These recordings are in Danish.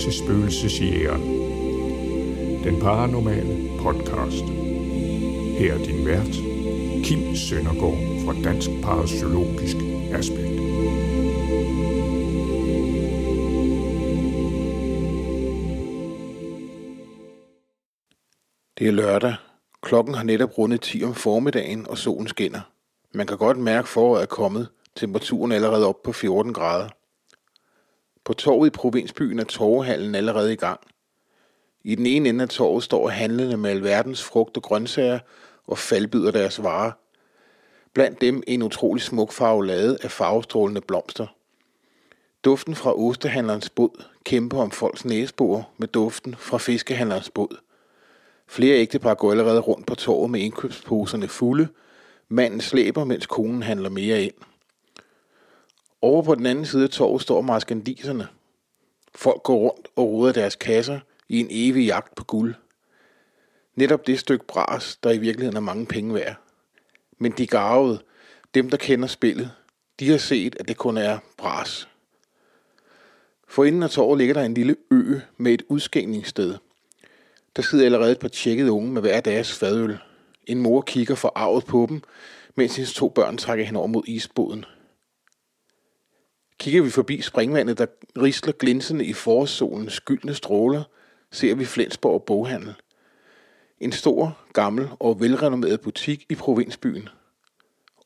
til Spøgelsesjægeren. Den paranormale podcast. Her er din vært, Kim Søndergaard fra Dansk Parapsykologisk Aspekt. Det er lørdag. Klokken har netop rundet 10 om formiddagen, og solen skinner. Man kan godt mærke, at foråret er kommet. Temperaturen er allerede op på 14 grader. På torvet i provinsbyen er torvehallen allerede i gang. I den ene ende af torvet står handlende med alverdens frugt og grøntsager og faldbyder deres varer. Blandt dem en utrolig smuk farvelade af farvestrålende blomster. Duften fra ostehandlerens båd kæmper om folks næsebor med duften fra fiskehandlerens båd. Flere ægtepar går allerede rundt på torvet med indkøbsposerne fulde. Manden slæber, mens konen handler mere ind. Over på den anden side af torvet står marskandiserne. Folk går rundt og ruder deres kasser i en evig jagt på guld. Netop det stykke bras, der i virkeligheden er mange penge værd. Men de garvede, dem der kender spillet, de har set, at det kun er bras. For inden af torvet ligger der en lille ø med et udskængningssted. Der sidder allerede et par tjekkede unge med hver deres fadøl. En mor kigger forarvet på dem, mens hendes to børn trækker hen over mod isboden. Kigger vi forbi springvandet, der risler glinsende i forårssolens gyldne stråler, ser vi Flensborg Boghandel. En stor, gammel og velrenommeret butik i provinsbyen.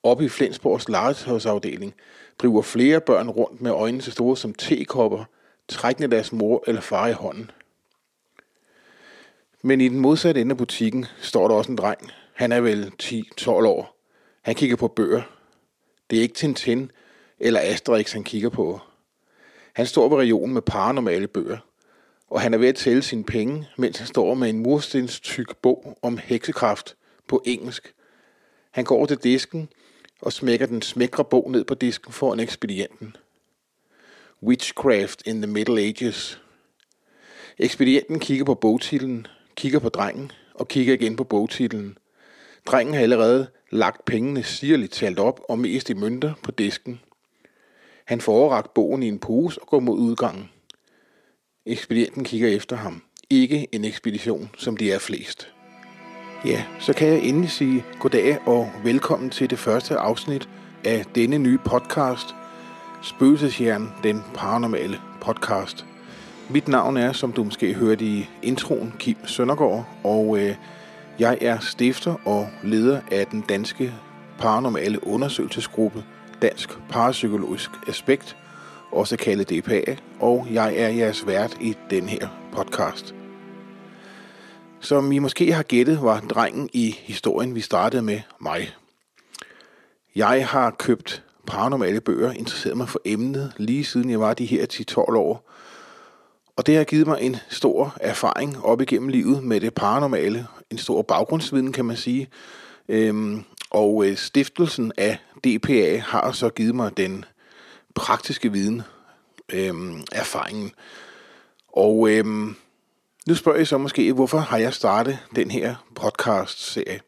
Oppe i Flensborgs legetøjsafdeling driver flere børn rundt med øjnene så store som tekopper, trækkende deres mor eller far i hånden. Men i den modsatte ende af butikken står der også en dreng. Han er vel 10-12 år. Han kigger på bøger. Det er ikke Tintin eller Asterix, han kigger på. Han står ved regionen med paranormale bøger, og han er ved at tælle sine penge, mens han står med en murstens tyk bog om heksekraft på engelsk. Han går til disken og smækker den smækre bog ned på disken foran ekspedienten. Witchcraft in the Middle Ages. Ekspedienten kigger på bogtitlen, kigger på drengen og kigger igen på bogtitlen. Drengen har allerede lagt pengene sirligt talt op og mest i mønter på disken. Han får overragt bogen i en pose og går mod udgangen. Ekspedienten kigger efter ham. Ikke en ekspedition, som de er flest. Ja, så kan jeg endelig sige goddag og velkommen til det første afsnit af denne nye podcast, Spøgelseshjernen, den paranormale podcast. Mit navn er, som du måske hørte i introen, Kim Søndergaard, og øh, jeg er stifter og leder af den danske paranormale undersøgelsesgruppe Dansk Parapsykologisk Aspekt, også kaldet DPA, og jeg er jeres vært i den her podcast. Som I måske har gættet, var drengen i historien, vi startede med mig. Jeg har købt paranormale bøger, interesseret mig for emnet, lige siden jeg var de her 10-12 år. Og det har givet mig en stor erfaring op igennem livet med det paranormale. En stor baggrundsviden, kan man sige. Øhm, og øh, stiftelsen af DPA har så givet mig den praktiske viden, øhm, erfaringen. Og øhm, nu spørger jeg så måske, hvorfor har jeg startet den her podcast-serie?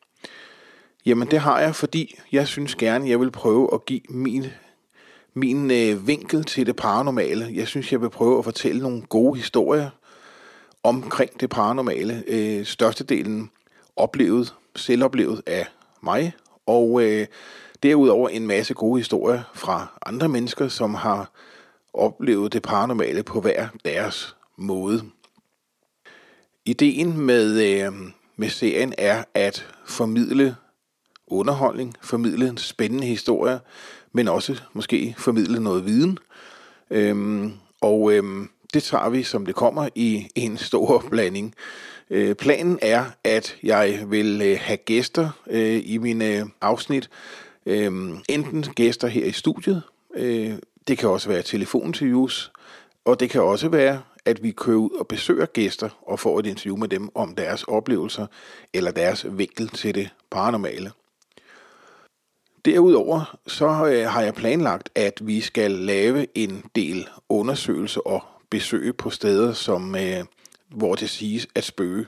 Jamen det har jeg, fordi jeg synes gerne, jeg vil prøve at give min, min øh, vinkel til det paranormale. Jeg synes, jeg vil prøve at fortælle nogle gode historier omkring det paranormale. Øh, størstedelen oplevet, selvoplevet af mig, og øh, derudover en masse gode historier fra andre mennesker, som har oplevet det paranormale på hver deres måde. Ideen med, øh, med serien er at formidle underholdning, formidle en spændende historie, men også måske formidle noget viden. Øhm, og øhm, det tager vi, som det kommer, i en stor blanding. Øh, planen er, at jeg vil øh, have gæster øh, i mine øh, afsnit. Øh, enten gæster her i studiet, øh, det kan også være telefoninterviews, og det kan også være, at vi kører ud og besøger gæster og får et interview med dem om deres oplevelser eller deres vinkel til det paranormale. Derudover så øh, har jeg planlagt, at vi skal lave en del undersøgelser og besøg på steder, som øh, hvor det siges at spøge.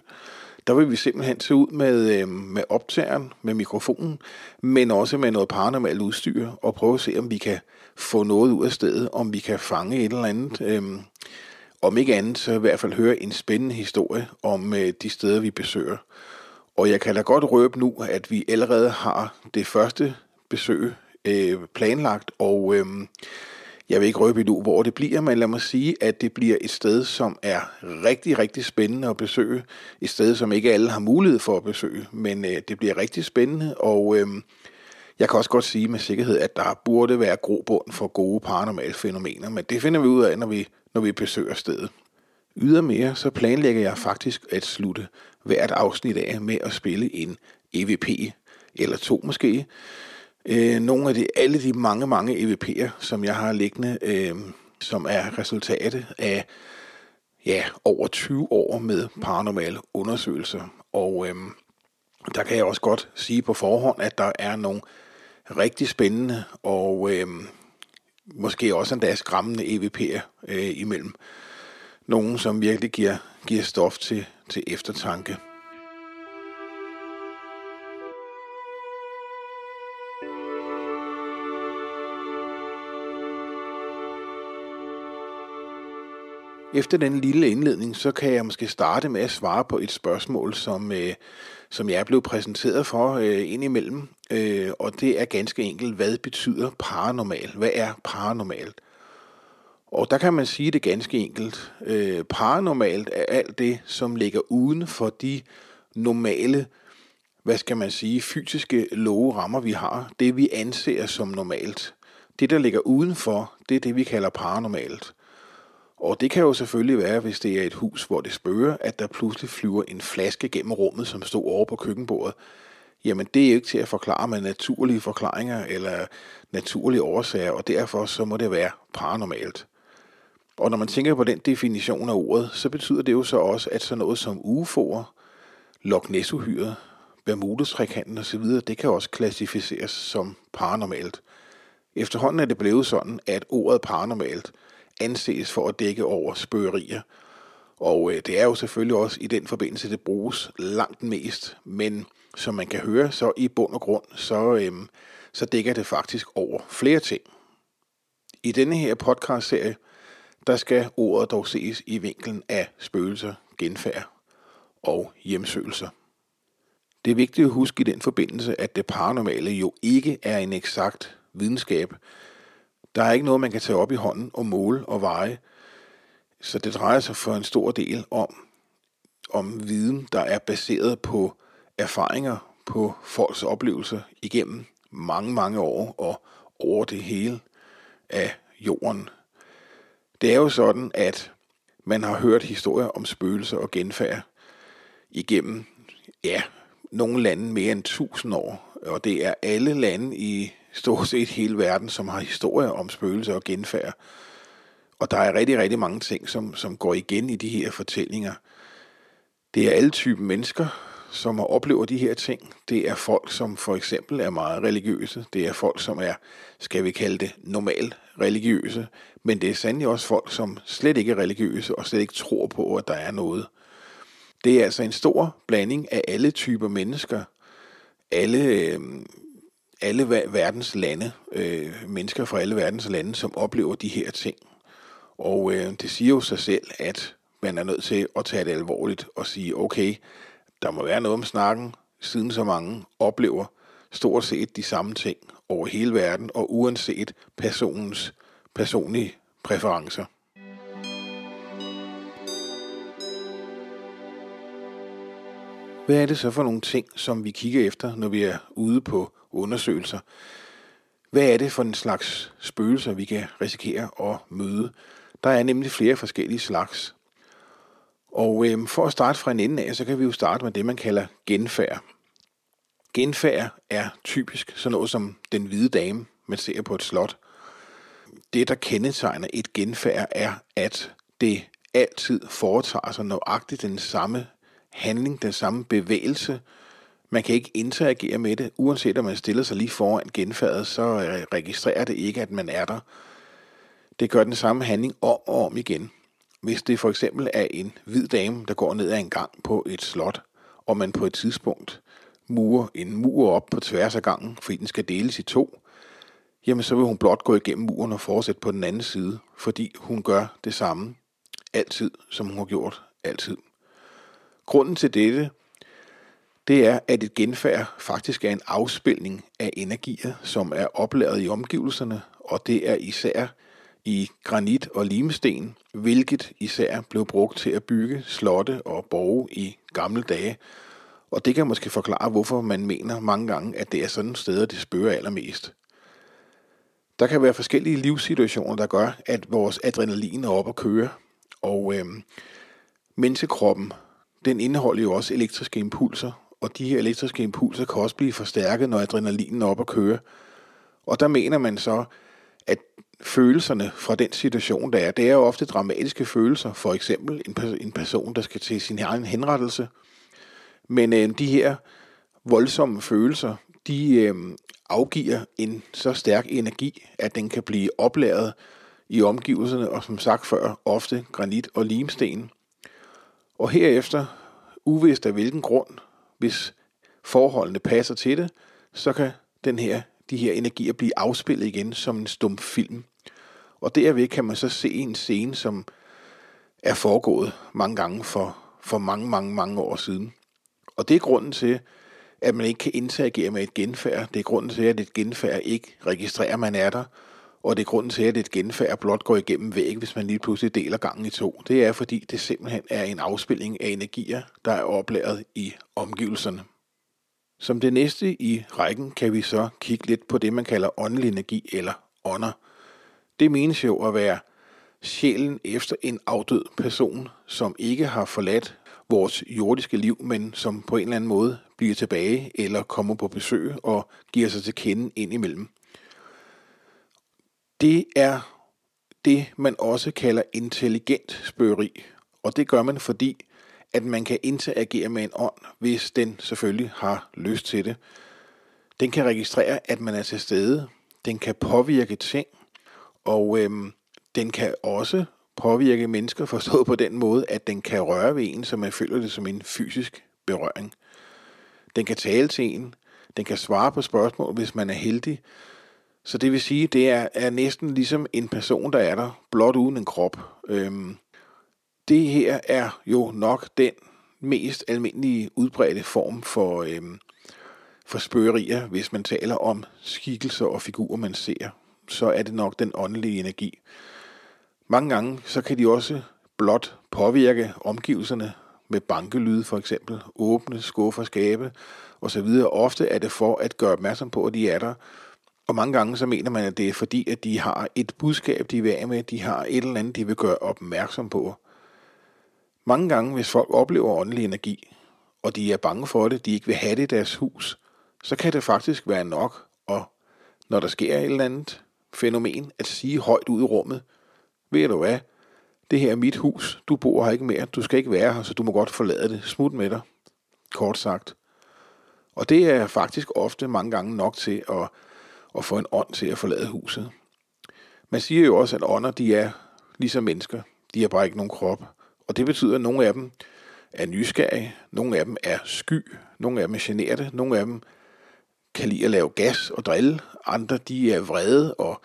Der vil vi simpelthen se ud med, øh, med optageren, med mikrofonen, men også med noget paranormalt udstyr, og prøve at se, om vi kan få noget ud af stedet, om vi kan fange et eller andet. Øh, om ikke andet, så i hvert fald høre en spændende historie om øh, de steder, vi besøger. Og jeg kan da godt røbe nu, at vi allerede har det første besøg øh, planlagt, og øh, jeg vil ikke røbe endnu, hvor det bliver, men lad mig sige, at det bliver et sted, som er rigtig, rigtig spændende at besøge. Et sted, som ikke alle har mulighed for at besøge, men øh, det bliver rigtig spændende, og øh, jeg kan også godt sige med sikkerhed, at der burde være grobund for gode paranormale fænomener, men det finder vi ud af, når vi, når vi besøger stedet. Ydermere så planlægger jeg faktisk at slutte hvert afsnit af med at spille en EVP, eller to måske. Øh, nogle af de, alle de mange, mange EVP'er, som jeg har liggende, øh, som er resultatet af ja, over 20 år med paranormale undersøgelser. Og øh, der kan jeg også godt sige på forhånd, at der er nogle rigtig spændende og øh, måske også endda skræmmende EVP'er øh, imellem. Nogle, som virkelig giver, giver stof til, til eftertanke. Efter den lille indledning, så kan jeg måske starte med at svare på et spørgsmål, som, øh, som jeg er blevet præsenteret for øh, indimellem. Øh, og det er ganske enkelt, hvad betyder paranormal? Hvad er paranormalt? Og der kan man sige det ganske enkelt. Øh, paranormalt er alt det, som ligger uden for de normale, hvad skal man sige, fysiske love rammer, vi har. Det, vi anser som normalt. Det, der ligger udenfor, det er det, vi kalder paranormalt. Og det kan jo selvfølgelig være, hvis det er et hus, hvor det spørger, at der pludselig flyver en flaske gennem rummet, som stod over på køkkenbordet. Jamen det er ikke til at forklare med naturlige forklaringer eller naturlige årsager, og derfor så må det være paranormalt. Og når man tænker på den definition af ordet, så betyder det jo så også, at sådan noget som UFO'er, Loch Ness-uhyret, Bermudes-trekanten osv., det kan også klassificeres som paranormalt. Efterhånden er det blevet sådan, at ordet paranormalt – anses for at dække over spøgerier. Og øh, det er jo selvfølgelig også i den forbindelse, det bruges langt mest. Men som man kan høre, så i bund og grund, så, øh, så dækker det faktisk over flere ting. I denne her podcast-serie, der skal ordet dog ses i vinklen af spøgelser, genfærd og hjemsøgelser. Det er vigtigt at huske i den forbindelse, at det paranormale jo ikke er en eksakt videnskab, der er ikke noget, man kan tage op i hånden og måle og veje. Så det drejer sig for en stor del om, om viden, der er baseret på erfaringer, på folks oplevelser igennem mange, mange år og over det hele af jorden. Det er jo sådan, at man har hørt historier om spøgelser og genfærd igennem, ja, nogle lande mere end 1000 år. Og det er alle lande i stort set hele verden, som har historier om spøgelser og genfærd. Og der er rigtig, rigtig mange ting, som, som går igen i de her fortællinger. Det er alle typer mennesker, som oplever de her ting. Det er folk, som for eksempel er meget religiøse. Det er folk, som er, skal vi kalde det, normal religiøse. Men det er sandelig også folk, som slet ikke er religiøse og slet ikke tror på, at der er noget. Det er altså en stor blanding af alle typer mennesker. Alle øh, alle verdens lande, øh, mennesker fra alle verdens lande, som oplever de her ting. Og øh, det siger jo sig selv, at man er nødt til at tage det alvorligt og sige, okay, der må være noget om snakken, siden så mange oplever stort set de samme ting over hele verden, og uanset personens personlige præferencer. Hvad er det så for nogle ting, som vi kigger efter, når vi er ude på undersøgelser. Hvad er det for en slags spøgelser, vi kan risikere at møde? Der er nemlig flere forskellige slags. Og øh, for at starte fra en ende af, så kan vi jo starte med det, man kalder genfærd. Genfærd er typisk sådan noget som den hvide dame, man ser på et slot. Det, der kendetegner et genfærd, er, at det altid foretager sig nøjagtigt den samme handling, den samme bevægelse, man kan ikke interagere med det, uanset om man stiller sig lige foran genfærdet, så øh, registrerer det ikke, at man er der. Det gør den samme handling om og om igen. Hvis det for eksempel er en hvid dame, der går ned ad en gang på et slot, og man på et tidspunkt murer en mur op på tværs af gangen, fordi den skal deles i to, jamen så vil hun blot gå igennem muren og fortsætte på den anden side, fordi hun gør det samme altid, som hun har gjort altid. Grunden til dette, det er, at et genfærd faktisk er en afspilning af energier, som er opladet i omgivelserne, og det er især i granit og limsten, hvilket især blev brugt til at bygge slotte og borge i gamle dage. Og det kan måske forklare, hvorfor man mener mange gange, at det er sådan steder, det spørger allermest. Der kan være forskellige livssituationer, der gør, at vores adrenalin er op at køre. Og øh, menneskekroppen, den indeholder jo også elektriske impulser, og de her elektriske impulser kan også blive forstærket, når adrenalinen er op at køre. Og der mener man så, at følelserne fra den situation, der er, det er jo ofte dramatiske følelser. For eksempel en, en person, der skal til sin egen henrettelse. Men øh, de her voldsomme følelser, de øh, afgiver en så stærk energi, at den kan blive opladet i omgivelserne, og som sagt før, ofte granit og limsten. Og herefter, uvist af hvilken grund, hvis forholdene passer til det, så kan den her, de her energier blive afspillet igen som en stum film. Og derved kan man så se en scene, som er foregået mange gange for, for mange, mange, mange år siden. Og det er grunden til, at man ikke kan interagere med et genfærd. Det er grunden til, at et genfærd ikke registrerer, at man er der. Og det er grunden til, at et genfærd blot går igennem væg, hvis man lige pludselig deler gangen i to. Det er, fordi det simpelthen er en afspilning af energier, der er oplæret i omgivelserne. Som det næste i rækken kan vi så kigge lidt på det, man kalder åndelig energi eller ånder. Det menes jo at være sjælen efter en afdød person, som ikke har forladt vores jordiske liv, men som på en eller anden måde bliver tilbage eller kommer på besøg og giver sig til kende ind imellem. Det er det, man også kalder intelligent spøgeri. og det gør man fordi, at man kan interagere med en ånd, hvis den selvfølgelig har lyst til det. Den kan registrere, at man er til stede. Den kan påvirke ting, og øhm, den kan også påvirke mennesker forstået på den måde, at den kan røre ved en, så man føler det som en fysisk berøring. Den kan tale til en. Den kan svare på spørgsmål, hvis man er heldig. Så det vil sige, det er, er næsten ligesom en person, der er der, blot uden en krop. Øhm, det her er jo nok den mest almindelige udbredte form for, øhm, for spørgerier, hvis man taler om skikkelser og figurer, man ser. Så er det nok den åndelige energi. Mange gange så kan de også blot påvirke omgivelserne med bankelyde for eksempel, åbne skuffer, skabe osv. Ofte er det for at gøre opmærksom på, at de er der. Og mange gange så mener man, at det er fordi, at de har et budskab, de vil af med, de har et eller andet, de vil gøre opmærksom på. Mange gange, hvis folk oplever åndelig energi, og de er bange for det, de ikke vil have det i deres hus, så kan det faktisk være nok, og når der sker et eller andet fænomen, at sige højt ud i rummet, ved du hvad, det her er mit hus, du bor her ikke mere, du skal ikke være her, så du må godt forlade det, smut med dig, kort sagt. Og det er faktisk ofte mange gange nok til at, at få en ånd til at forlade huset. Man siger jo også, at ånder de er ligesom mennesker, de har bare ikke nogen krop. Og det betyder, at nogle af dem er nysgerrige, nogle af dem er sky, nogle af dem er generte, nogle af dem kan lide at lave gas og drille, andre de er vrede og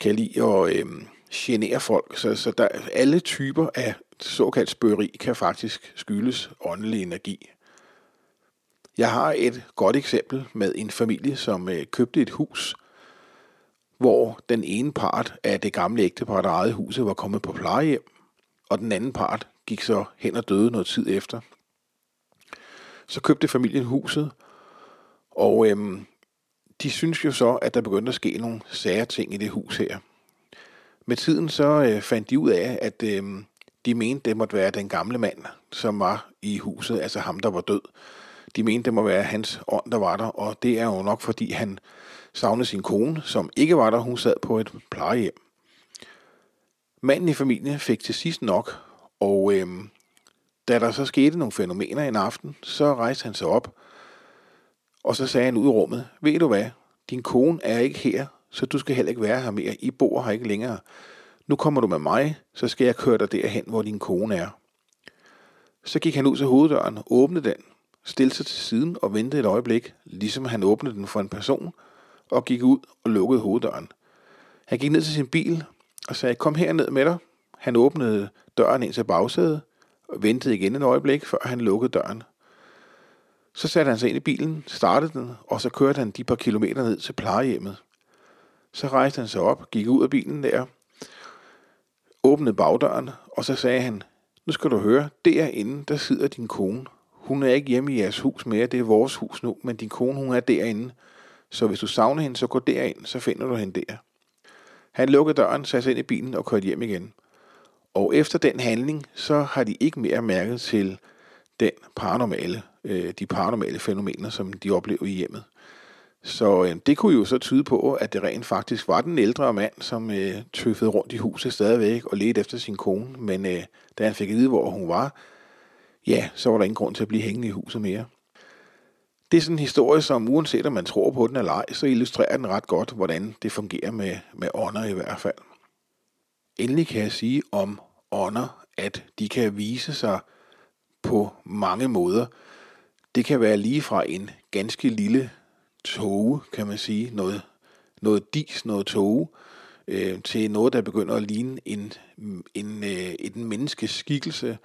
kan lide at øh, genere folk. Så, så der, alle typer af såkaldt spørgeri kan faktisk skyldes åndelig energi. Jeg har et godt eksempel med en familie, som øh, købte et hus, hvor den ene part af det gamle ægtepar, der ejede huset, var kommet på plejehjem, og den anden part gik så hen og døde noget tid efter. Så købte familien huset, og øhm, de synes jo så, at der begyndte at ske nogle sære ting i det hus her. Med tiden så øh, fandt de ud af, at øh, de mente, det måtte være den gamle mand, som var i huset, altså ham, der var død. De mente, det må være hans ånd, der var der, og det er jo nok, fordi han savnede sin kone, som ikke var der. Hun sad på et plejehjem. Manden i familien fik til sidst nok, og øh, da der så skete nogle fænomener en aften, så rejste han sig op, og så sagde han ud i rummet, ved du hvad, din kone er ikke her, så du skal heller ikke være her mere. I bor her ikke længere. Nu kommer du med mig, så skal jeg køre dig derhen, hvor din kone er. Så gik han ud til hoveddøren, åbnede den, stillede sig til siden og ventede et øjeblik, ligesom han åbnede den for en person, og gik ud og lukkede hoveddøren. Han gik ned til sin bil og sagde, kom her ned med dig. Han åbnede døren ind til bagsædet, og ventede igen et øjeblik, før han lukkede døren. Så satte han sig ind i bilen, startede den, og så kørte han de par kilometer ned til plejehjemmet. Så rejste han sig op, gik ud af bilen der, åbnede bagdøren, og så sagde han, nu skal du høre, derinde, der sidder din kone. Hun er ikke hjemme i jeres hus mere, det er vores hus nu, men din kone, hun er derinde. Så hvis du savner hende, så gå derind, så finder du hende der. Han lukkede døren, satte sig ind i bilen og kørte hjem igen. Og efter den handling, så har de ikke mere mærket til den paranormale, øh, de paranormale fænomener, som de oplevede i hjemmet. Så øh, det kunne jo så tyde på, at det rent faktisk var den ældre mand, som øh, tøffede rundt i huset stadigvæk og ledte efter sin kone. Men øh, da han fik at vide, hvor hun var, ja, så var der ingen grund til at blive hængende i huset mere. Det er sådan en historie, som uanset om man tror på den eller ej, så illustrerer den ret godt, hvordan det fungerer med, med ånder i hvert fald. Endelig kan jeg sige om ånder, at de kan vise sig på mange måder. Det kan være lige fra en ganske lille tåge, kan man sige, noget, noget dis, noget tåge, øh, til noget, der begynder at ligne en, en, øh, en menneskeskikkelse, skikkelse.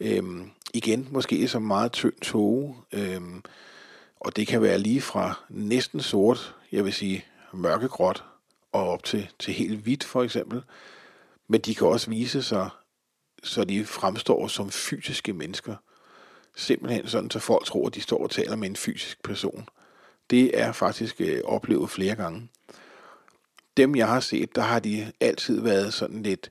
Øhm, igen, måske som meget tynd tåge, øhm, og det kan være lige fra næsten sort, jeg vil sige mørkegråt, og op til, til helt hvidt for eksempel. Men de kan også vise sig, så de fremstår som fysiske mennesker. Simpelthen sådan, så folk tror, at de står og taler med en fysisk person. Det er faktisk øh, oplevet flere gange. Dem, jeg har set, der har de altid været sådan lidt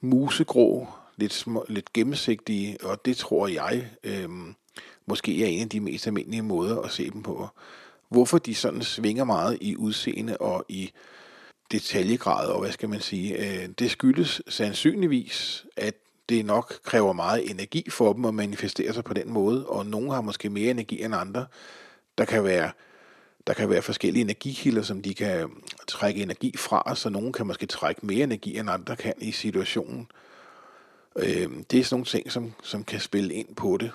musegrå, lidt, små, lidt gennemsigtige, og det tror jeg øh, måske er en af de mest almindelige måder at se dem på. Hvorfor de sådan svinger meget i udseende og i detaljegrad, og hvad skal man sige, øh, det skyldes sandsynligvis, at det nok kræver meget energi for dem at manifestere sig på den måde, og nogle har måske mere energi end andre. Der kan være der kan være forskellige energikilder, som de kan trække energi fra, så nogen kan måske trække mere energi, end andre kan i situationen. Øh, det er sådan nogle ting, som, som kan spille ind på det.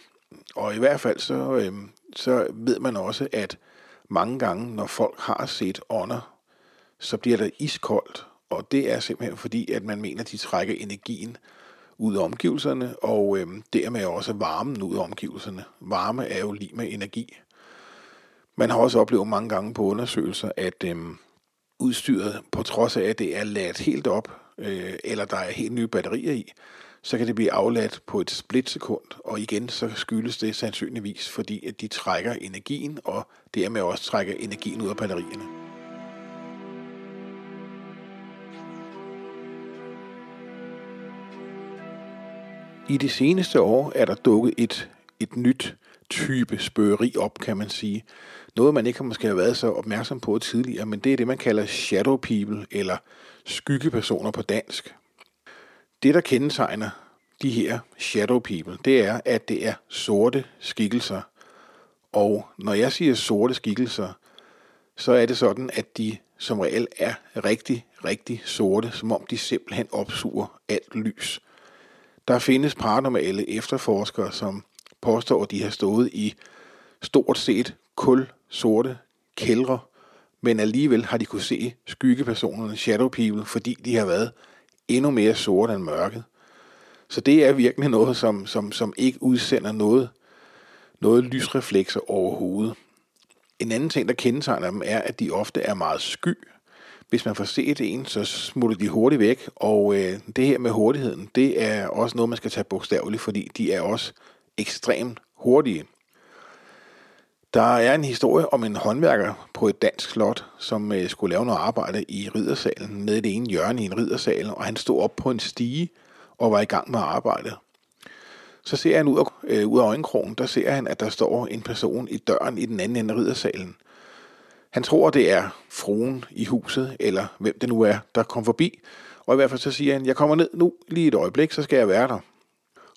Og i hvert fald så, øh, så ved man også, at mange gange, når folk har set ånder, så bliver det iskoldt. Og det er simpelthen fordi, at man mener, at de trækker energien ud af omgivelserne, og øh, dermed også varmen ud af omgivelserne. Varme er jo lige med energi. Man har også oplevet mange gange på undersøgelser, at øh, udstyret, på trods af, at det er ladt helt op, øh, eller der er helt nye batterier i, så kan det blive afladt på et splitsekund, og igen så skyldes det sandsynligvis, fordi at de trækker energien, og dermed også trækker energien ud af batterierne. I de seneste år er der dukket et, et nyt type spørgeri op, kan man sige. Noget, man ikke måske har været så opmærksom på tidligere, men det er det, man kalder shadow people, eller skyggepersoner på dansk. Det, der kendetegner de her shadow people, det er, at det er sorte skikkelser. Og når jeg siger sorte skikkelser, så er det sådan, at de som regel er rigtig, rigtig sorte, som om de simpelthen opsuger alt lys. Der findes paranormale efterforskere, som påstår, at de har stået i stort set kul sorte kældre, men alligevel har de kunne se skyggepersonerne, shadow people, fordi de har været endnu mere sorte end mørket. Så det er virkelig noget, som, som, som ikke udsender noget, noget lysreflekser overhovedet. En anden ting, der kendetegner dem, er, at de ofte er meget sky. Hvis man får set en, så smutter de hurtigt væk, og øh, det her med hurtigheden, det er også noget, man skal tage bogstaveligt, fordi de er også ekstremt hurtige. Der er en historie om en håndværker på et dansk slot, som øh, skulle lave noget arbejde i riddersalen, nede i det ene hjørne i en riddersal, og han stod op på en stige og var i gang med arbejdet. Så ser han ud af, øh, ud af øjenkrogen, der ser han, at der står en person i døren i den anden ende af riddersalen. Han tror, det er fruen i huset, eller hvem det nu er, der kommer forbi. Og i hvert fald så siger han, jeg kommer ned nu lige et øjeblik, så skal jeg være der.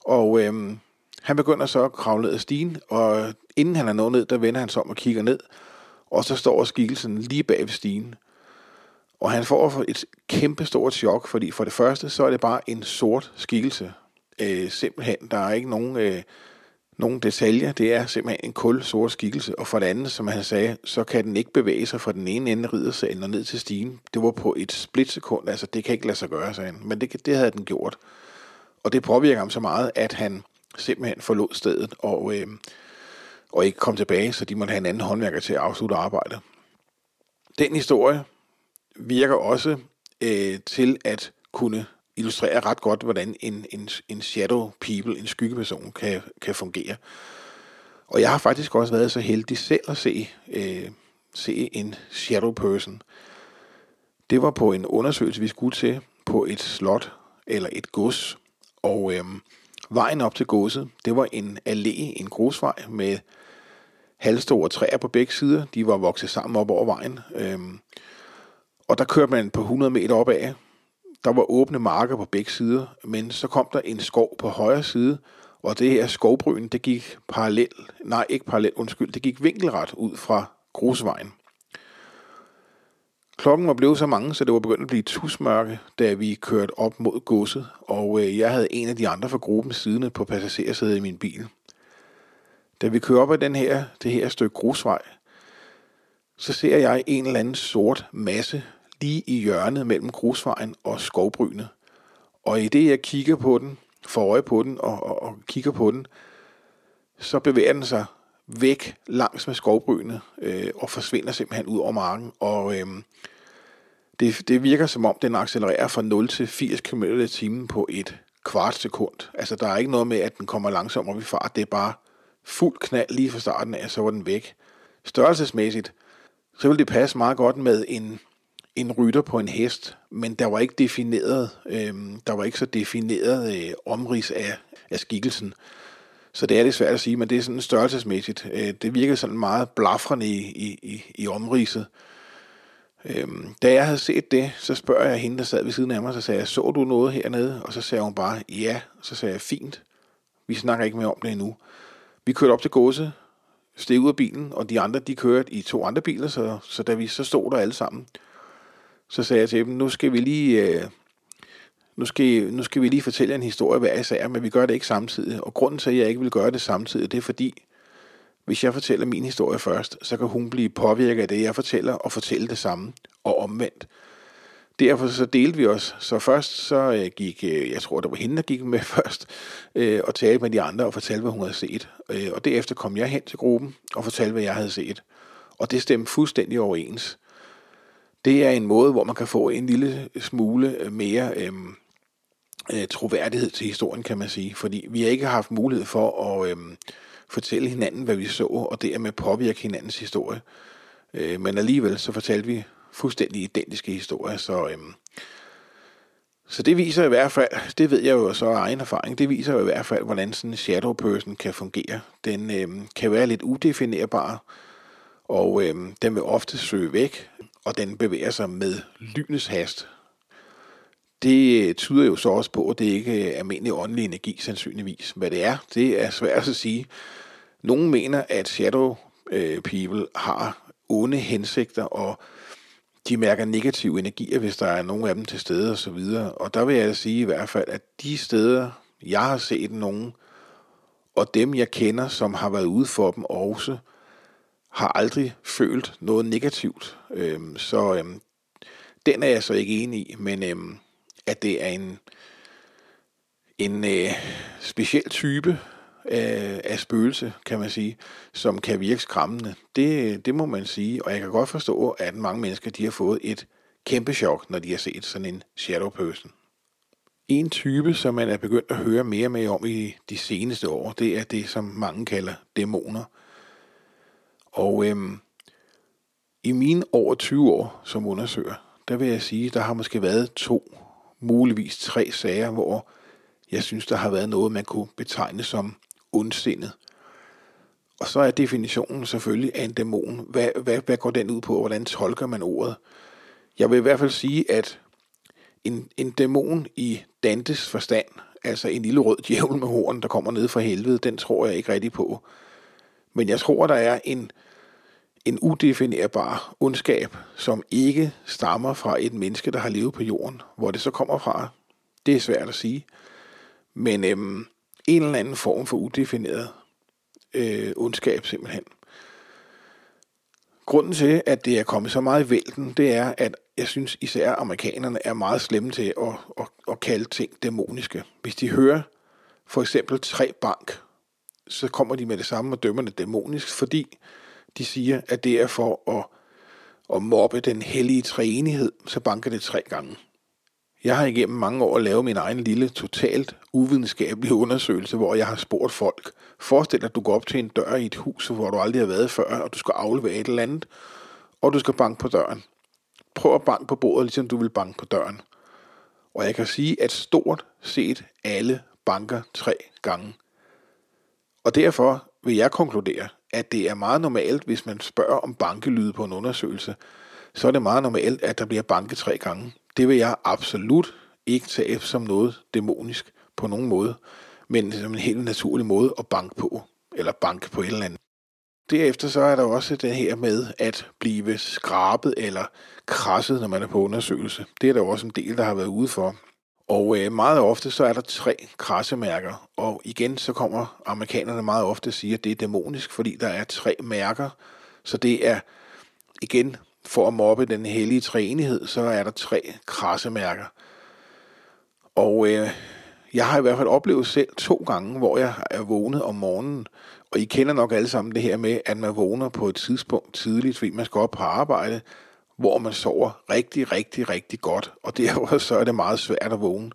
Og øhm, han begynder så at kravle ned ad stigen, og inden han er nået ned, der vender han sig om og kigger ned, og så står skikkelsen lige bag ved stigen. Og han får et kæmpe stort chok, fordi for det første, så er det bare en sort skikkelse. Øh, simpelthen, der er ikke nogen, øh, nogen detaljer, det er simpelthen en kul sort skikkelse. Og for det andet, som han sagde, så kan den ikke bevæge sig fra den ene ende af riddersalen og ned til stigen. Det var på et splitsekund, altså det kan ikke lade sig gøre, sagde han. Men det, det havde den gjort. Og det påvirker ham så meget, at han simpelthen forlod stedet og, øh, og ikke kom tilbage, så de måtte have en anden håndværker til at afslutte arbejdet. Den historie virker også øh, til at kunne illustrere ret godt, hvordan en, en, en shadow people, en skyggeperson, kan, kan fungere. Og jeg har faktisk også været så heldig selv at se, øh, se en shadow person. Det var på en undersøgelse, vi skulle til på et slot eller et gods. Og øh, vejen op til godset, det var en allé, en grusvej med halvstore træer på begge sider. De var vokset sammen op over vejen. Øhm, og der kørte man på 100 meter opad. Der var åbne marker på begge sider, men så kom der en skov på højre side, og det her skovbryn, det gik parallel, nej ikke parallel, undskyld, det gik vinkelret ud fra grusvejen. Klokken var blevet så mange, så det var begyndt at blive tusmørke, da vi kørte op mod godset, og øh, jeg havde en af de andre fra gruppen siddende på passagersædet i min bil. Da vi kører op ad den her, det her stykke grusvej, så ser jeg en eller anden sort masse lige i hjørnet mellem grusvejen og skovbrynet. Og i det jeg kigger på den, får øje på den og, og, og kigger på den, så bevæger den sig væk langs med skovbrynet øh, og forsvinder simpelthen ud over marken. Og øh, det, det virker som om, den accelererer fra 0 til 80 km i timen på et kvart sekund. Altså der er ikke noget med, at den kommer langsomt ved fart. Det er bare fuld knald lige fra starten af, så var den væk. Størrelsesmæssigt, så ville det passe meget godt med en, en rytter på en hest, men der var ikke defineret, øh, der var ikke så defineret øh, omrids af, af skikkelsen. Så det er det svært at sige, men det er sådan størrelsesmæssigt. Øh, det virker sådan meget blafrende i, i, i, i omridset. Øhm, da jeg havde set det, så spørger jeg hende, der sad ved siden af mig, så sagde jeg, så du noget hernede? Og så sagde hun bare, ja. Så sagde jeg, fint. Vi snakker ikke mere om det endnu. Vi kørte op til godset, steg ud af bilen, og de andre, de kørte i to andre biler, så, så da vi så stod der alle sammen, så sagde jeg til dem, nu skal vi lige, øh, nu skal, nu skal vi lige fortælle en historie hver især, men vi gør det ikke samtidig. Og grunden til, at jeg ikke vil gøre det samtidig, det er fordi, hvis jeg fortæller min historie først, så kan hun blive påvirket af det, jeg fortæller, og fortælle det samme, og omvendt. Derfor så delte vi os. Så først så øh, gik, øh, jeg tror det var hende, der gik med først, øh, og talte med de andre og fortalte, hvad hun havde set. Og derefter kom jeg hen til gruppen og fortalte, hvad jeg havde set. Og det stemte fuldstændig overens. Det er en måde, hvor man kan få en lille smule mere øhm, troværdighed til historien, kan man sige. Fordi vi har ikke haft mulighed for at... Øhm, fortælle hinanden, hvad vi så, og dermed påvirke hinandens historie. Øh, men alligevel så fortalte vi fuldstændig identiske historier, så, øh, så det viser i hvert fald, det ved jeg jo så af egen erfaring, det viser jo i hvert fald, hvordan sådan en shadow person kan fungere. Den øh, kan være lidt udefinerbar, og øh, den vil ofte søge væk, og den bevæger sig med lynets hast. Det øh, tyder jo så også på, at det ikke er almindelig åndelig energi, sandsynligvis. Hvad det er, det er svært at sige. Nogle mener, at shadow øh, people har onde hensigter, og de mærker negative energier, hvis der er nogen af dem til stede og så videre. Og der vil jeg sige i hvert fald, at de steder, jeg har set nogen, og dem jeg kender, som har været ude for dem også, har aldrig følt noget negativt. Øhm, så øhm, den er jeg så ikke enig i, men øhm, at det er en, en øh, speciel type øh, af spøgelse, kan man sige, som kan virke skræmmende. Det, det må man sige, og jeg kan godt forstå, at mange mennesker de har fået et kæmpe chok, når de har set sådan en shadow person. En type, som man er begyndt at høre mere og mere om i de seneste år, det er det, som mange kalder dæmoner. Og øhm, i mine over 20 år som undersøger, der vil jeg sige, der har måske været to, muligvis tre sager, hvor jeg synes, der har været noget, man kunne betegne som ondsindet. Og så er definitionen selvfølgelig af en dæmon. Hvad, hvad, hvad går den ud på, hvordan tolker man ordet? Jeg vil i hvert fald sige, at en, en dæmon i Dantes forstand, altså en lille rød djævel med horn, der kommer ned fra helvede, den tror jeg ikke rigtig på. Men jeg tror, der er en, en udefinerbar ondskab, som ikke stammer fra et menneske, der har levet på jorden. Hvor det så kommer fra, det er svært at sige. Men øhm, en eller anden form for udefineret øh, ondskab simpelthen. Grunden til, at det er kommet så meget i vælten, det er, at jeg synes især amerikanerne er meget slemme til at, at, at kalde ting dæmoniske. Hvis de hører for eksempel tre bank, så kommer de med det samme og dømmer det dæmonisk, fordi de siger, at det er for at, at mobbe den hellige træenighed, så banker det tre gange. Jeg har igennem mange år lavet min egen lille, totalt uvidenskabelige undersøgelse, hvor jeg har spurgt folk. Forestil dig, at du går op til en dør i et hus, hvor du aldrig har været før, og du skal aflevere et eller andet, og du skal banke på døren. Prøv at banke på bordet, ligesom du vil banke på døren. Og jeg kan sige, at stort set alle banker tre gange. Og derfor vil jeg konkludere, at det er meget normalt, hvis man spørger om bankelyde på en undersøgelse, så er det meget normalt, at der bliver banket tre gange. Det vil jeg absolut ikke tage som noget dæmonisk på nogen måde, men som en helt naturlig måde at banke på, eller banke på et eller andet. Derefter så er der også det her med at blive skrabet eller krasset, når man er på undersøgelse. Det er der også en del, der har været ude for. Og øh, meget ofte så er der tre krassemærker, og igen så kommer amerikanerne meget ofte og siger, at det er dæmonisk, fordi der er tre mærker. Så det er igen for at mobbe den hellige træenighed, så er der tre krassemærker. Og øh, jeg har i hvert fald oplevet selv to gange, hvor jeg er vågnet om morgenen, og I kender nok alle sammen det her med, at man vågner på et tidspunkt tidligt, fordi man skal op på arbejde, hvor man sover rigtig, rigtig, rigtig godt, og derfor så er det meget svært at vågne.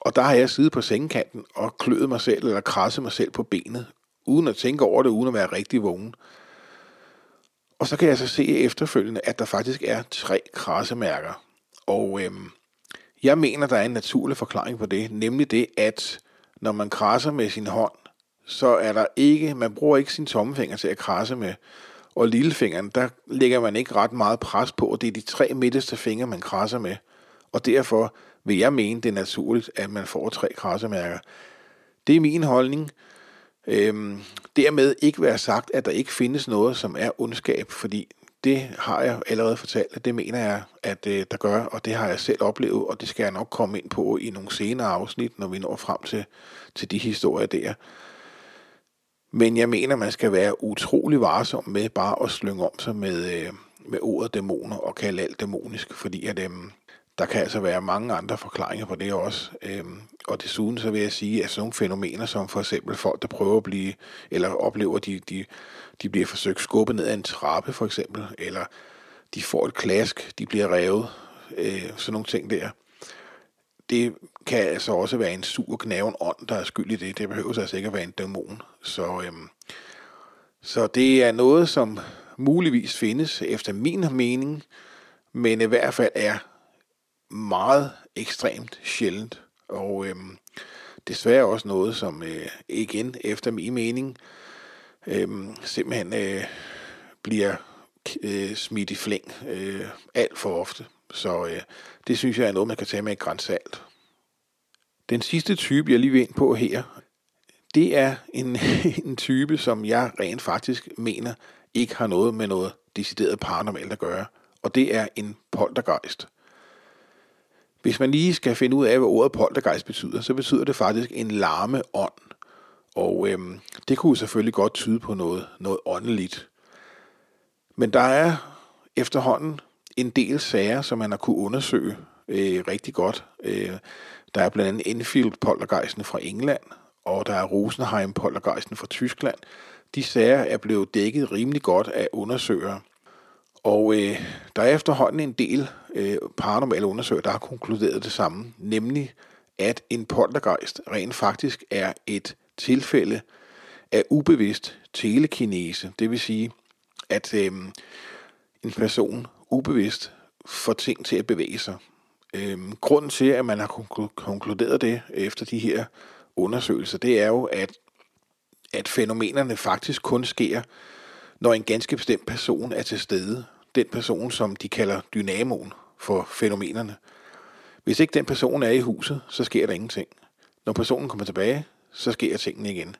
Og der har jeg siddet på sengekanten og kløet mig selv, eller krasset mig selv på benet, uden at tænke over det, uden at være rigtig vågen. Og så kan jeg så se efterfølgende, at der faktisk er tre krassemærker. Og øhm, jeg mener, der er en naturlig forklaring på det, nemlig det, at når man krasser med sin hånd, så er der ikke, man bruger ikke sin tommefinger til at krasse med, og lillefingeren, der lægger man ikke ret meget pres på, og det er de tre midterste fingre, man krasser med. Og derfor vil jeg mene, det er naturligt, at man får tre krassemærker. Det er min holdning. Øhm, dermed ikke være sagt, at der ikke findes noget, som er ondskab, fordi det har jeg allerede fortalt, at det mener jeg, at øh, der gør, og det har jeg selv oplevet, og det skal jeg nok komme ind på i nogle senere afsnit, når vi når frem til, til de historier der. Men jeg mener, man skal være utrolig varsom med bare at slynge om sig med, øh, med ordet dæmoner og kalde alt dæmonisk, fordi at, øh, der kan altså være mange andre forklaringer på det også. Øhm, og desuden så vil jeg sige, at sådan nogle fænomener som for eksempel folk, der prøver at blive, eller oplever, at de, de, de bliver forsøgt skubbet ned ad en trappe for eksempel, eller de får et klask, de bliver revet, øh, sådan nogle ting der. Det kan altså også være en sur knaven ånd, der er skyld i det. Det behøver altså ikke at være en dæmon. Så, øhm, så det er noget, som muligvis findes efter min mening, men i hvert fald er meget ekstremt sjældent. Og øhm, desværre også noget, som øh, igen efter min mening øhm, simpelthen øh, bliver øh, smidt i flæng øh, alt for ofte. Så øh, det synes jeg er noget, man kan tage med et grænsalt. Den sidste type, jeg lige vil ind på her, det er en, en type, som jeg rent faktisk mener ikke har noget med noget decideret paranormalt at gøre. Og det er en poltergeist. Hvis man lige skal finde ud af, hvad ordet poltergeist betyder, så betyder det faktisk en larme ånd. Og øhm, det kunne selvfølgelig godt tyde på noget, noget åndeligt. Men der er efterhånden en del sager, som man har kunne undersøge øh, rigtig godt. Øh, der er blandt andet Enfield poltergeisten fra England, og der er Rosenheim poltergeisten fra Tyskland. De sager er blevet dækket rimelig godt af undersøgere. Og øh, der er efterhånden en del øh, paranormale undersøgere, der har konkluderet det samme, nemlig at en poltergeist rent faktisk er et tilfælde af ubevidst telekinese. Det vil sige, at øh, en person ubevidst får ting til at bevæge sig. Øh, grunden til, at man har konkluderet det efter de her undersøgelser, det er jo, at, at fænomenerne faktisk kun sker, når en ganske bestemt person er til stede. Den person, som de kalder dynamoen for fænomenerne. Hvis ikke den person er i huset, så sker der ingenting. Når personen kommer tilbage, så sker tingene igen.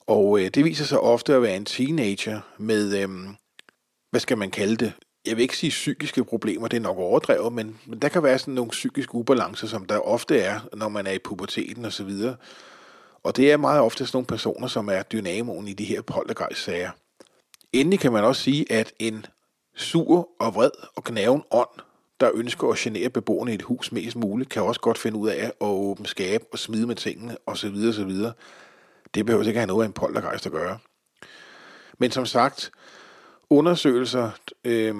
Og øh, det viser sig ofte at være en teenager med, øh, hvad skal man kalde det, jeg vil ikke sige psykiske problemer, det er nok overdrevet, men, men der kan være sådan nogle psykiske ubalancer, som der ofte er, når man er i puberteten og så videre. Og det er meget ofte sådan nogle personer, som er dynamoen i de her poltergeist-sager. Endelig kan man også sige, at en sur og vred og knæven ånd, der ønsker at genere beboerne i et hus mest muligt, kan også godt finde ud af at åbne skab og smide med tingene osv. osv. Det behøver ikke have noget af en poltergeist at gøre. Men som sagt, undersøgelser øh,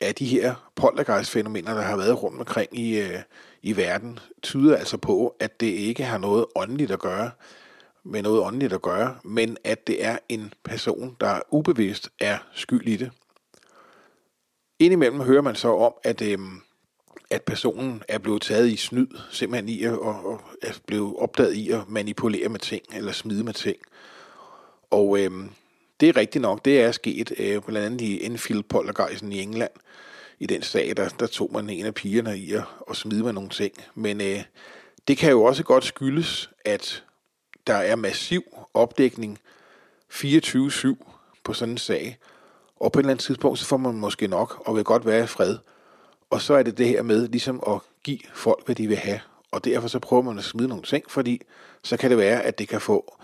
af de her poltergeist-fænomener, der har været rundt omkring i, øh, i verden, tyder altså på, at det ikke har noget åndeligt at gøre, med noget åndeligt at gøre, men at det er en person, der ubevidst er skyld i det. Indimellem hører man så om, at, øh, at personen er blevet taget i snyd, simpelthen i at, og, og er blevet opdaget i at manipulere med ting, eller smide med ting. Og øh, det er rigtigt nok, det er sket, øh, blandt andet i Enfield Poltergeisen i England. I den sag, der, der tog man en af pigerne i at, at smide med nogle ting. Men øh, det kan jo også godt skyldes, at der er massiv opdækning 24-7 på sådan en sag. Og på et eller andet tidspunkt, så får man måske nok, og vil godt være i fred. Og så er det det her med ligesom at give folk, hvad de vil have. Og derfor så prøver man at smide nogle ting, fordi så kan det være, at det kan få,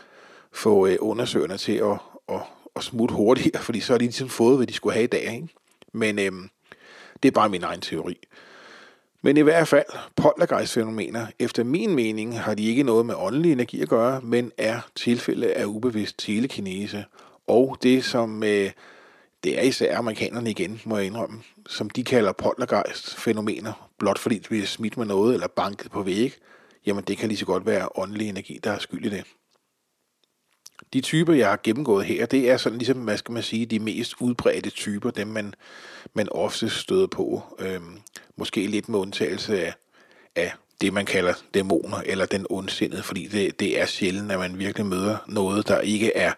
få øh, undersøgerne til at, at, at smutte hurtigere, fordi så har de ligesom fået, hvad de skulle have i dag. Ikke? Men øhm, det er bare min egen teori. Men i hvert fald, poltergeist-fænomener, efter min mening, har de ikke noget med åndelig energi at gøre, men er tilfælde af ubevidst telekinese. Og det, som øh, det er især amerikanerne igen, må jeg indrømme, som de kalder poltergeist-fænomener, blot fordi de bliver smidt med noget eller banket på væg, jamen det kan lige så godt være åndelig energi, der er skyld i det. De typer, jeg har gennemgået her, det er sådan ligesom, hvad skal man sige, de mest udbredte typer, dem man, man ofte støder på. Øhm, måske lidt med undtagelse af, af det, man kalder dæmoner eller den ondsindede, fordi det, det er sjældent, at man virkelig møder noget, der ikke er,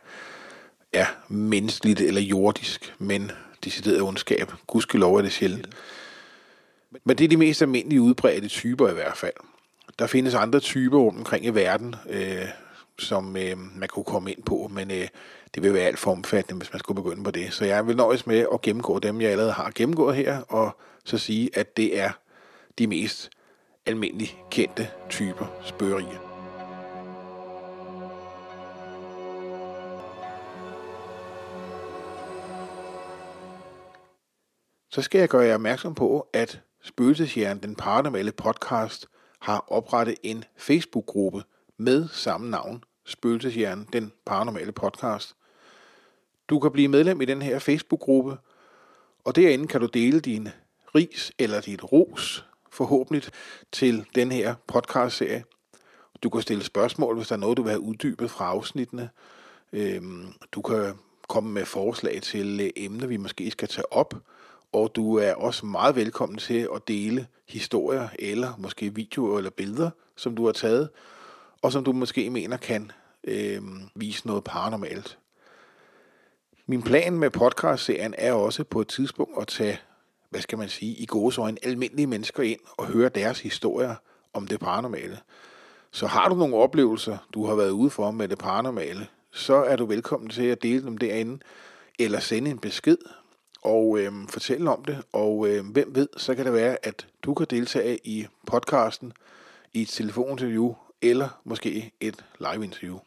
er menneskeligt eller jordisk, men decideret ondskab. Gudskelov er det sjældent. Men det er de mest almindelige udbredte typer i hvert fald. Der findes andre typer rundt omkring i verden, øh, som øh, man kunne komme ind på, men øh, det vil være alt for omfattende, hvis man skulle begynde på det. Så jeg vil nøjes med at gennemgå dem, jeg allerede har gennemgået her, og så sige, at det er de mest almindeligt kendte typer spørgerier. Så skal jeg gøre jer opmærksom på, at Spøgelseshjernen, den paranormale podcast, har oprettet en Facebook-gruppe med samme navn, Spøgelseshjernen, den paranormale podcast. Du kan blive medlem i den her Facebook-gruppe, og derinde kan du dele din ris eller dit ros, forhåbentlig, til den her podcast-serie. Du kan stille spørgsmål, hvis der er noget, du vil have uddybet fra afsnittene. Øhm, du kan komme med forslag til øh, emner, vi måske skal tage op, og du er også meget velkommen til at dele historier eller måske videoer eller billeder, som du har taget, og som du måske mener kan øh, vise noget paranormalt. Min plan med podcastserien er også på et tidspunkt at tage, hvad skal man sige, i gode øjne, almindelige mennesker ind og høre deres historier om det paranormale. Så har du nogle oplevelser, du har været ude for med det paranormale, så er du velkommen til at dele dem derinde, eller sende en besked og øh, fortælle om det. Og øh, hvem ved, så kan det være, at du kan deltage i podcasten i et telefoninterview, eller måske et live-interview.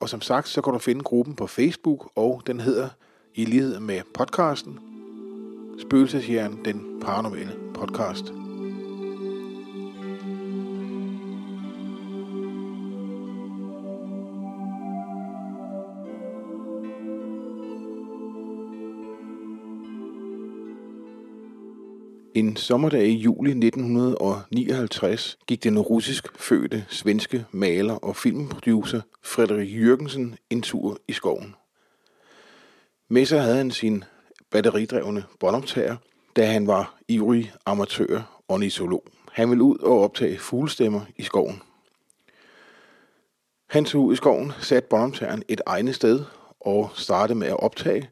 Og som sagt, så kan du finde gruppen på Facebook, og den hedder, i lighed med podcasten, Spøgelseshjernen, den paranormale podcast. En sommerdag i juli 1959 gik den russisk fødte svenske maler og filmproducer Frederik Jørgensen en tur i skoven. Med sig havde han sin batteridrevne båndoptager, da han var ivrig amatør og ornitolog. Han ville ud og optage fuglestemmer i skoven. Han tog ud i skoven, satte båndoptageren et egnet sted og startede med at optage.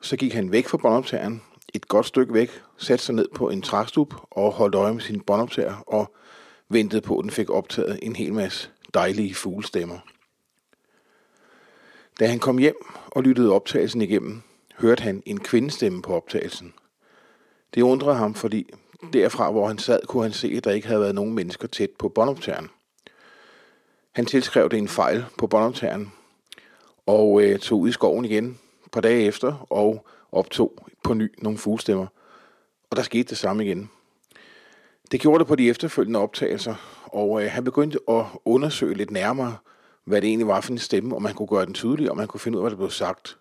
Så gik han væk fra båndoptageren et godt stykke væk, satte sig ned på en træstup og holdt øje med sin båndoptager og ventede på, at den fik optaget en hel masse dejlige fuglestemmer. Da han kom hjem og lyttede optagelsen igennem, hørte han en kvindestemme på optagelsen. Det undrede ham, fordi derfra, hvor han sad, kunne han se, at der ikke havde været nogen mennesker tæt på båndoptageren. Han tilskrev det en fejl på båndoptageren og øh, tog ud i skoven igen et par dage efter og optog på ny nogle fuglestemmer. Og der skete det samme igen. Det gjorde det på de efterfølgende optagelser, og øh, han begyndte at undersøge lidt nærmere, hvad det egentlig var for en stemme, om man kunne gøre den tydelig, og man kunne finde ud af, hvad der blev sagt.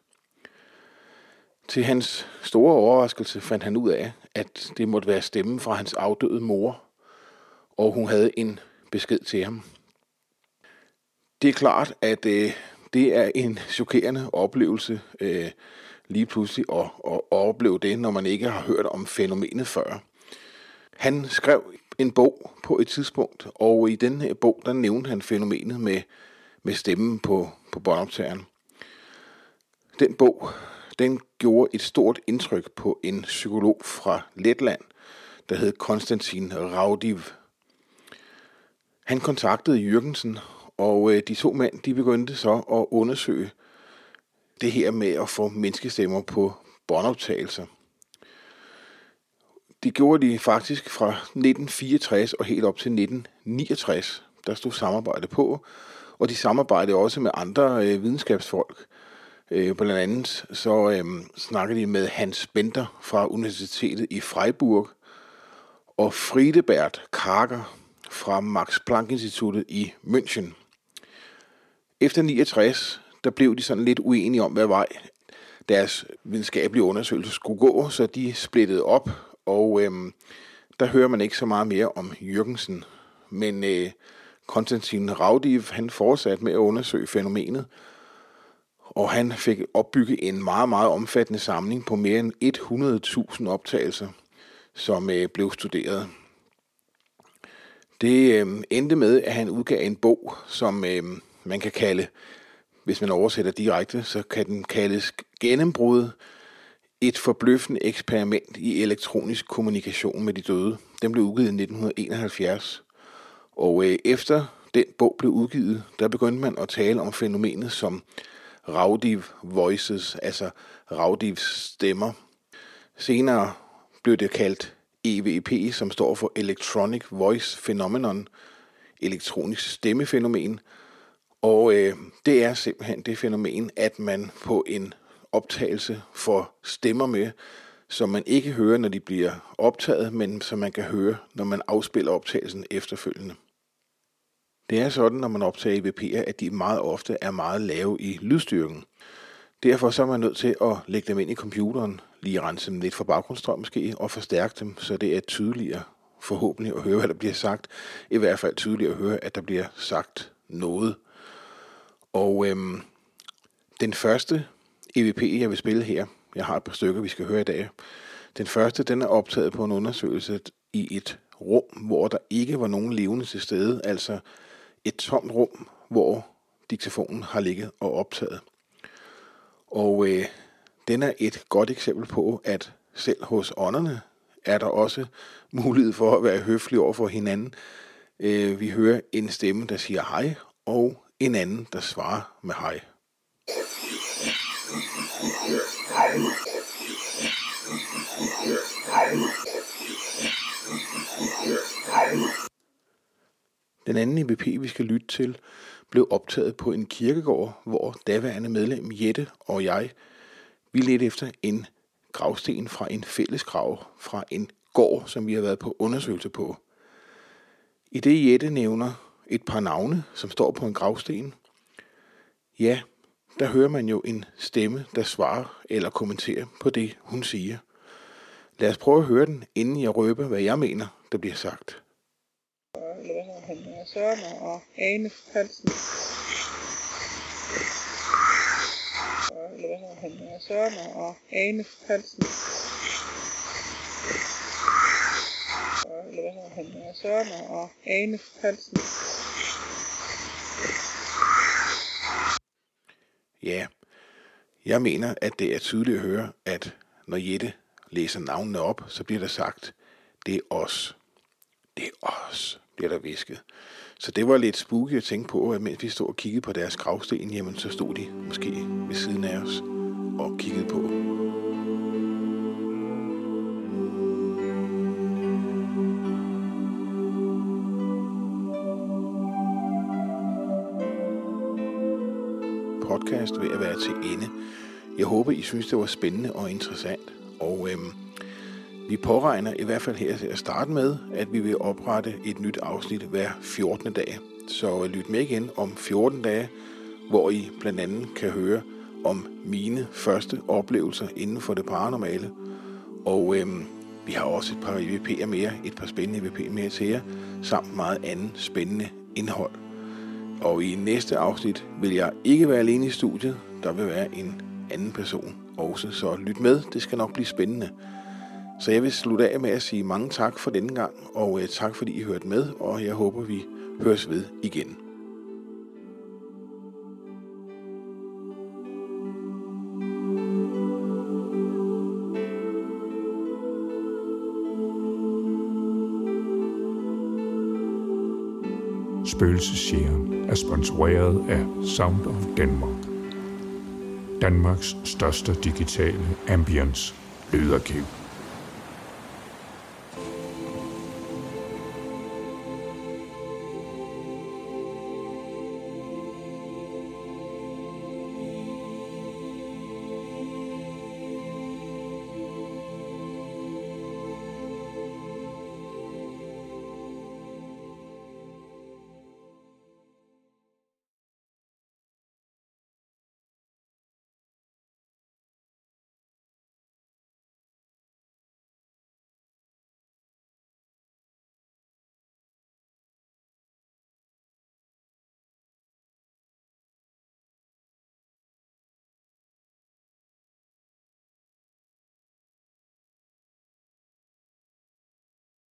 Til hans store overraskelse fandt han ud af, at det måtte være stemmen fra hans afdøde mor, og hun havde en besked til ham. Det er klart, at øh, det er en chokerende oplevelse øh, lige pludselig at, at opleve det, når man ikke har hørt om fænomenet før. Han skrev en bog på et tidspunkt, og i den her bog, der nævnte han fænomenet med, med stemmen på, på båndoptageren. Den bog, den gjorde et stort indtryk på en psykolog fra Letland, der hed Konstantin Raudiv. Han kontaktede Jørgensen, og øh, de to mænd de begyndte så at undersøge det her med at få menneskestemmer på båndoptagelser. Det gjorde de faktisk fra 1964 og helt op til 1969. Der stod samarbejde på, og de samarbejdede også med andre øh, videnskabsfolk. Øh, blandt andet så øh, snakkede de med Hans Bender fra Universitetet i Freiburg og Friedebert Karger fra Max Planck Instituttet i München. Efter 69, der blev de sådan lidt uenige om, hvad vej deres videnskabelige undersøgelse skulle gå, så de splittede op, og øhm, der hører man ikke så meget mere om Jørgensen. Men øh, Konstantin Raudiv, han fortsatte med at undersøge fænomenet, og han fik opbygget en meget, meget omfattende samling på mere end 100.000 optagelser, som øh, blev studeret. Det øh, endte med, at han udgav en bog, som øh, man kan kalde, hvis man oversætter direkte, så kan den kaldes gennembrud, et forbløffende eksperiment i elektronisk kommunikation med de døde. Den blev udgivet i 1971. Og øh, efter den bog blev udgivet, der begyndte man at tale om fænomenet som Raudiv Voices, altså Raudivs stemmer. Senere blev det kaldt EVP, som står for Electronic Voice Phenomenon, elektronisk stemmefænomen. Og øh, det er simpelthen det fænomen, at man på en optagelse får stemmer med, som man ikke hører, når de bliver optaget, men som man kan høre, når man afspiller optagelsen efterfølgende. Det er sådan, når man optager EVP'er, at de meget ofte er meget lave i lydstyrken. Derfor så er man nødt til at lægge dem ind i computeren, lige rense dem lidt for baggrundsstrøm måske, og forstærke dem, så det er tydeligere forhåbentlig at høre, hvad der bliver sagt. I hvert fald tydeligere at høre, at der bliver sagt noget. Og øhm, den første EVP, jeg vil spille her, jeg har et par stykker, vi skal høre i dag. Den første, den er optaget på en undersøgelse i et rum, hvor der ikke var nogen levende til stede, altså et tomt rum, hvor diktafonen har ligget og optaget. Og øh, den er et godt eksempel på, at selv hos ånderne er der også mulighed for at være høflig over for hinanden. Øh, vi hører en stemme, der siger hej, og en anden, der svarer med hej. Den anden EVP, vi skal lytte til, blev optaget på en kirkegård, hvor daværende medlem Jette og jeg, vi ledte efter en gravsten fra en fælles grav fra en gård, som vi har været på undersøgelse på. I det Jette nævner et par navne, som står på en gravsten, ja, der hører man jo en stemme, der svarer eller kommenterer på det, hun siger. Lad os prøve at høre den, inden jeg røber, hvad jeg mener, der bliver sagt eller hvad hedder han, Søren og Ane Hansen. Eller hvad hedder han, Søren og Ane Hansen. Eller hvad hedder han, Søren og Ane Hansen. Ja, jeg mener, at det er tydeligt at høre, at når Jette læser navnene op, så bliver der sagt, det er os. Det er os bliver der visket. Så det var lidt spooky at tænke på, at mens vi stod og kiggede på deres gravsten, jamen så stod de måske ved siden af os og kiggede på. Podcast ved at være til ende. Jeg håber, I synes, det var spændende og interessant. Og øhm, Vi påregner i hvert fald her til at starte med, at vi vil oprette et nyt afsnit hver 14. dag. Så øh, lyt med igen om 14 dage, hvor I blandt andet kan høre om mine første oplevelser inden for det paranormale. Og øhm, vi har også et par EVP'er mere, et par spændende EVP'er mere til jer, samt meget andet spændende indhold. Og i næste afsnit vil jeg ikke være alene i studiet. Der vil være en anden person også, så lyt med. Det skal nok blive spændende. Så jeg vil slutte af med at sige mange tak for denne gang, og øh, tak fordi I hørte med, og jeg håber, vi høres ved igen. Spøgelsesjægeren er sponsoreret af Sound of Denmark. Danmarks største digitale ambience lydarkiv.